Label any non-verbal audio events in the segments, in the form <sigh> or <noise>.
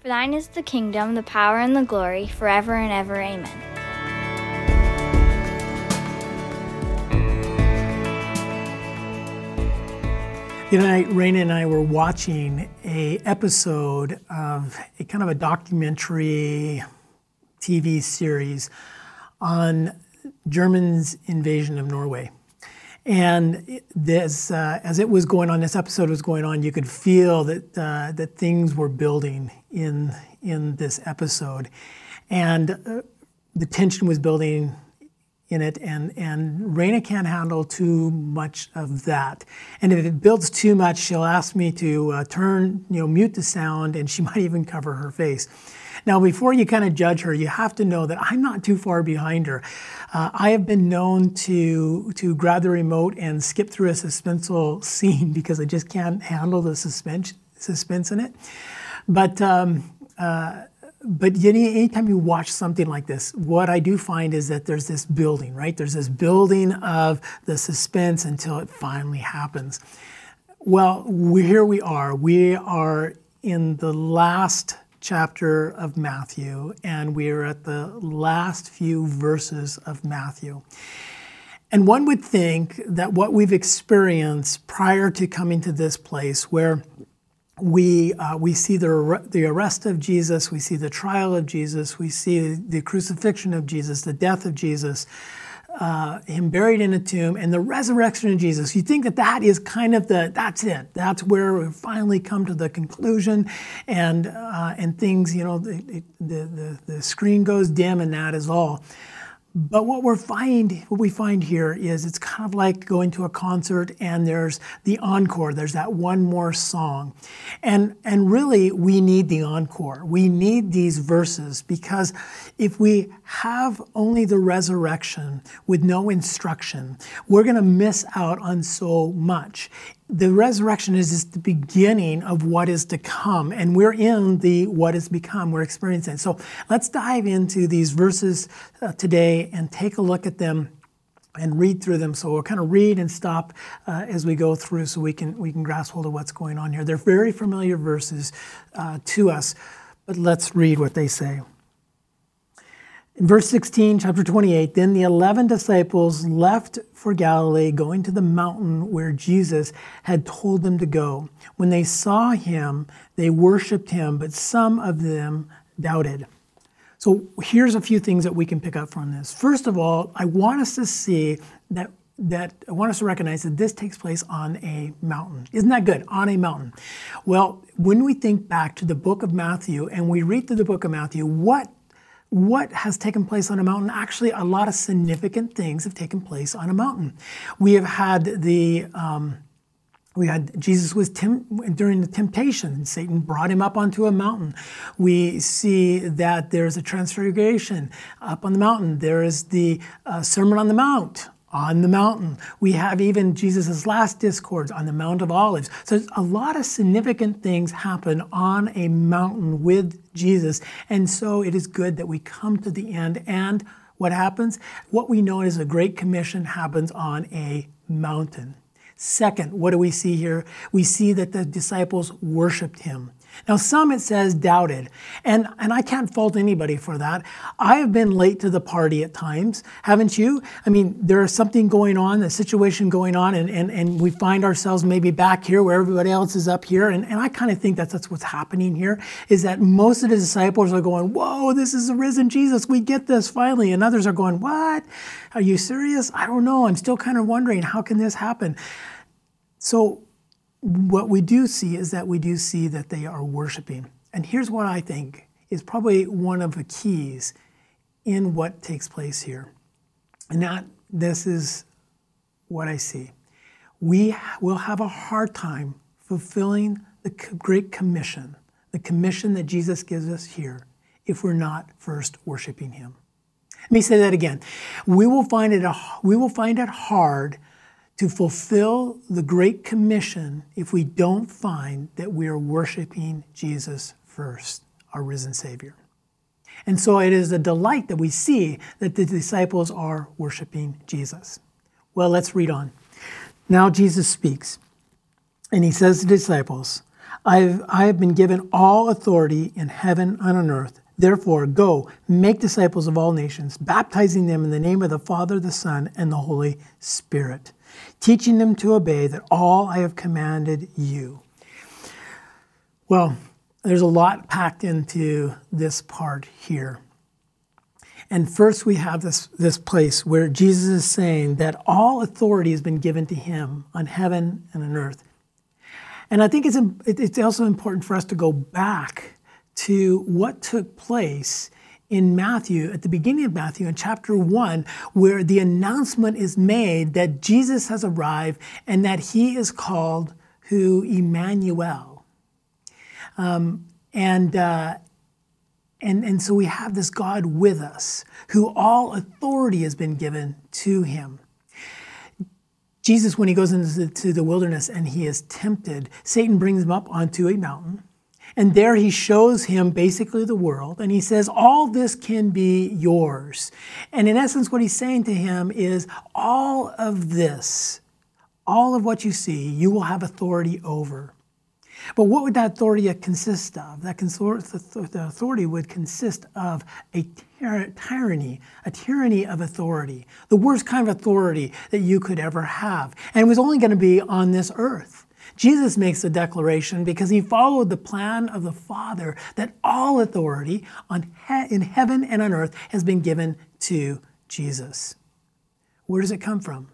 For thine is the kingdom, the power, and the glory, forever and ever. Amen. Other night, Raina and I were watching a episode of a kind of a documentary TV series on Germans' invasion of Norway. And this, uh, as it was going on, this episode was going on, you could feel that uh, that things were building in in this episode, and uh, the tension was building in it, and, and Raina can't handle too much of that. And if it builds too much, she'll ask me to uh, turn, you know, mute the sound, and she <laughs> might even cover her face. Now, before you kind of judge her, you have to know that I'm not too far behind her. Uh, I have been known to to grab the remote and skip through a suspenseful <laughs> scene because I just can't handle the suspense suspense in it. But um, uh, but anytime you watch something like this, what I do find is that there's this building, right? There's this building of the suspense until it finally happens. Well, we, here we are. We are in the last chapter of Matthew, and we are at the last few verses of Matthew. And one would think that what we've experienced prior to coming to this place, where we, uh, we see the, the arrest of Jesus, we see the trial of Jesus, we see the crucifixion of Jesus, the death of Jesus, uh, him buried in a tomb, and the resurrection of Jesus. You think that that is kind of the, that's it. That's where we finally come to the conclusion, and, uh, and things, you know, the, the, the, the screen goes dim, and that is all. But what we find, what we find here is it's kind of like going to a concert and there's the encore. There's that one more song, and and really we need the encore. We need these verses because if we have only the resurrection with no instruction, we're going to miss out on so much the resurrection is just the beginning of what is to come, and we're in the what is become. We're experiencing. So let's dive into these verses uh, today and take a look at them and read through them. So we'll kind of read and stop uh, as we go through, so we can we can grasp hold of what's going on here. They're very familiar verses uh, to us, but let's read what they say. In verse 16, chapter 28, then the 11 disciples left for Galilee, going to the mountain where Jesus had told them to go. When they saw him, they worshiped him, but some of them doubted. So here's a few things that we can pick up from this. First of all, I want us to see that that I want us to recognize that this takes place on a mountain. Isn't that good? On a mountain. Well, when we think back to the book of Matthew and we read through the book of Matthew, what what has taken place on a mountain? Actually, a lot of significant things have taken place on a mountain. We have had the um, we had Jesus was tim- during the temptation. Satan brought him up onto a mountain. We see that there's a transfiguration up on the mountain. There is the uh, Sermon on the Mount on the mountain. We have even Jesus' last discourse on the Mount of Olives. So a lot of significant things happen on a mountain with Jesus. And so it is good that we come to the end. And what happens? What we know is a Great Commission happens on a mountain. Second, what do we see here? We see that the disciples worshiped him. Now, some it says doubted, and, and I can't fault anybody for that. I have been late to the party at times, haven't you? I mean, there's something going on, a situation going on, and, and, and we find ourselves maybe back here where everybody else is up here. And, and I kind of think that's, that's what's happening here, is that most of the disciples are going, Whoa, this is the risen Jesus. We get this finally. And others are going, What? Are you serious? I don't know. I'm still kind of wondering, how can this happen? So, what we do see is that we do see that they are worshiping. And here's what I think is probably one of the keys in what takes place here. And that this is what I see. We will have a hard time fulfilling the Great Commission, the commission that Jesus gives us here, if we're not first worshiping Him. Let me say that again. We will find it, we will find it hard to fulfill the Great Commission if we don't find that we are worshiping Jesus first, our risen Savior. And so it is a delight that we see that the disciples are worshiping Jesus. Well, let's read on. Now Jesus speaks, and he says to the disciples, I've, I have been given all authority in heaven and on earth. Therefore, go, make disciples of all nations, baptizing them in the name of the Father, the Son, and the Holy Spirit, teaching them to obey that all I have commanded you. Well, there's a lot packed into this part here. And first, we have this, this place where Jesus is saying that all authority has been given to him on heaven and on earth. And I think it's, it's also important for us to go back to what took place in Matthew, at the beginning of Matthew, in chapter 1, where the announcement is made that Jesus has arrived and that he is called who? Emmanuel. Um, and, uh, and, and so we have this God with us, who all authority has been given to him. Jesus, when he goes into the wilderness and he is tempted, Satan brings him up onto a mountain. And there he shows him basically the world. And he says, All this can be yours. And in essence, what he's saying to him is, All of this, all of what you see, you will have authority over. But what would that authority consist of? That the authority would consist of a tyranny, a tyranny of authority, the worst kind of authority that you could ever have. And it was only going to be on this earth. Jesus makes the declaration because he followed the plan of the Father that all authority he- in heaven and on earth has been given to Jesus. Where does it come from?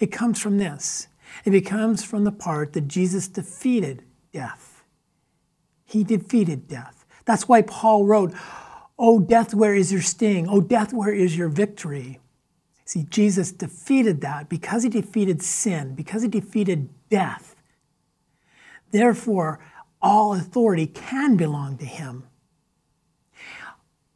It comes from this. It comes from the part that Jesus defeated death. He defeated death. That's why Paul wrote, Oh, death, where is your sting? Oh, death, where is your victory? See, Jesus defeated that because he defeated sin, because he defeated death. Therefore, all authority can belong to him.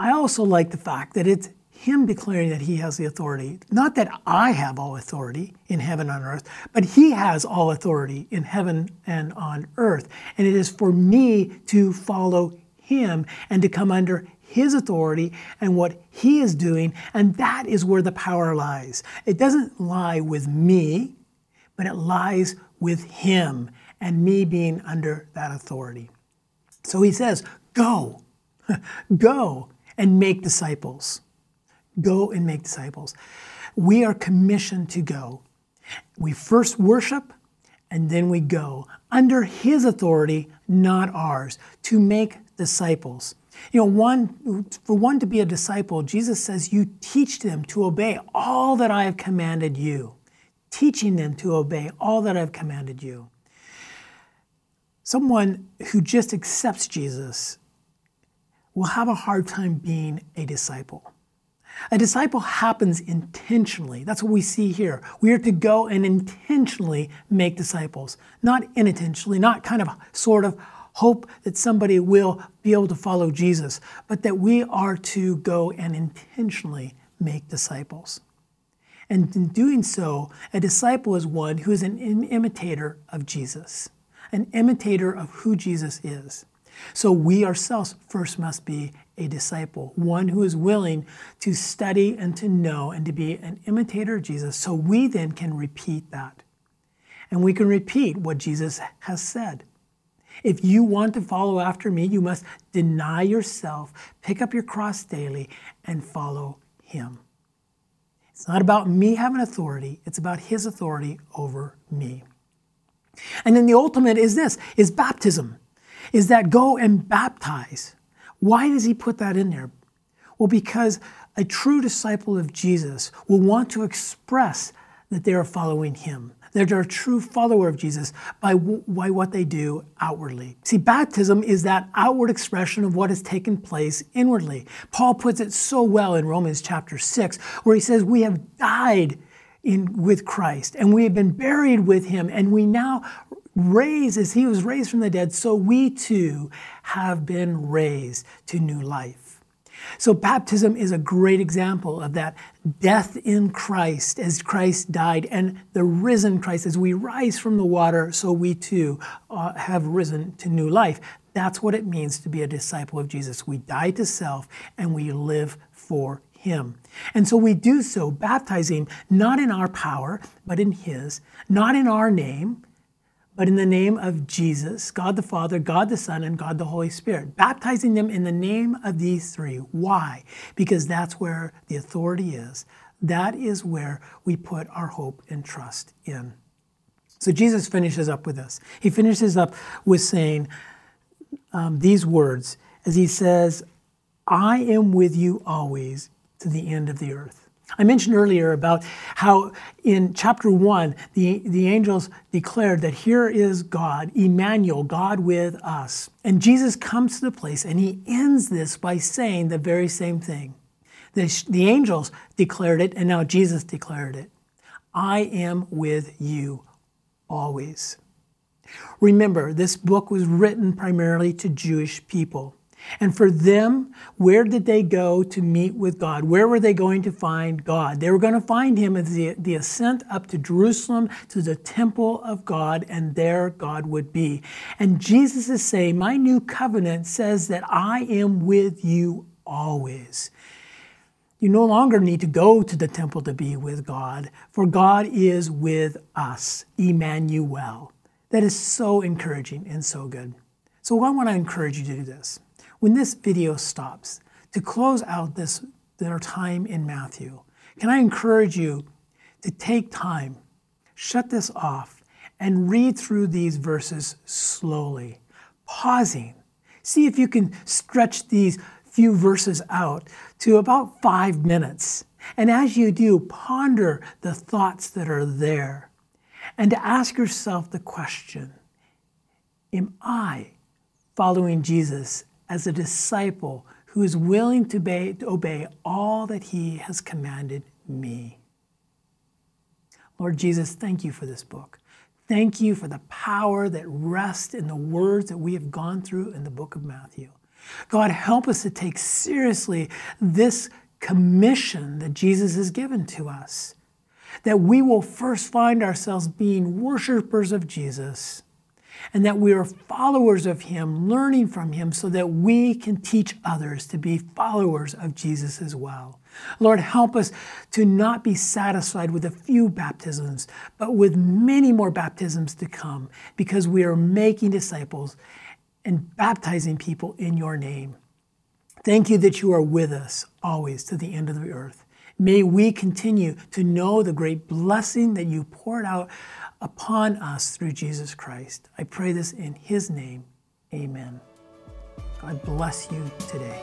I also like the fact that it's him declaring that he has the authority. Not that I have all authority in heaven and on earth, but he has all authority in heaven and on earth. And it is for me to follow him and to come under his authority and what he is doing. And that is where the power lies. It doesn't lie with me, but it lies with him and me being under that authority. So he says, Go, <laughs> go and make disciples. Go and make disciples. We are commissioned to go. We first worship and then we go under His authority, not ours, to make disciples. You know, one for one to be a disciple, Jesus says, "You teach them to obey all that I have commanded you." Teaching them to obey all that I've commanded you. Someone who just accepts Jesus will have a hard time being a disciple. A disciple happens intentionally. That's what we see here. We are to go and intentionally make disciples, not unintentionally, not kind of sort of hope that somebody will be able to follow Jesus, but that we are to go and intentionally make disciples. And in doing so, a disciple is one who is an imitator of Jesus, an imitator of who Jesus is. So we ourselves first must be a disciple, one who is willing to study and to know and to be an imitator of Jesus, so we then can repeat that. And we can repeat what Jesus has said. If you want to follow after me, you must deny yourself, pick up your cross daily, and follow him. It's not about me having authority, it's about his authority over me. And then the ultimate is this is baptism. Is that go and baptize. Why does he put that in there? Well, because a true disciple of Jesus will want to express that they are following him, that they're a true follower of Jesus by, by what they do outwardly. See, baptism is that outward expression of what has taken place inwardly. Paul puts it so well in Romans chapter 6, where he says, We have died in, with Christ and we have been buried with him, and we now raised as he was raised from the dead, so we too have been raised to new life. So, baptism is a great example of that death in Christ as Christ died, and the risen Christ as we rise from the water, so we too uh, have risen to new life. That's what it means to be a disciple of Jesus. We die to self and we live for him. And so we do so, baptizing not in our power, but in His, not in our name, but in the name of Jesus, God the Father, God the Son, and God the Holy Spirit, baptizing them in the name of these three. Why? Because that's where the authority is. That is where we put our hope and trust in. So Jesus finishes up with this. He finishes up with saying um, these words as he says, I am with you always to the end of the earth. I mentioned earlier about how in chapter 1, the, the angels declared that here is God, Emmanuel, God with us. And Jesus comes to the place and he ends this by saying the very same thing. The, the angels declared it, and now Jesus declared it I am with you always. Remember, this book was written primarily to Jewish people. And for them, where did they go to meet with God? Where were they going to find God? They were going to find Him at the, the ascent up to Jerusalem, to the temple of God, and there God would be. And Jesus is saying, My new covenant says that I am with you always. You no longer need to go to the temple to be with God, for God is with us, Emmanuel. That is so encouraging and so good. So I want to encourage you to do this when this video stops, to close out this their time in Matthew, can I encourage you to take time, shut this off, and read through these verses slowly, pausing. See if you can stretch these few verses out to about five minutes. And as you do, ponder the thoughts that are there and to ask yourself the question Am I following Jesus as a disciple who is willing to obey, to obey all that he has commanded me. Lord Jesus, thank you for this book. Thank you for the power that rests in the words that we have gone through in the book of Matthew. God, help us to take seriously this commission that Jesus has given to us. That we will first find ourselves being worshipers of Jesus and that we are followers of Him, learning from Him, so that we can teach others to be followers of Jesus as well. Lord, help us to not be satisfied with a few baptisms, but with many more baptisms to come, because we are making disciples and baptizing people in your name. Thank you that you are with us always to the end of the earth. May we continue to know the great blessing that you poured out upon us through Jesus Christ. I pray this in his name. Amen. God bless you today.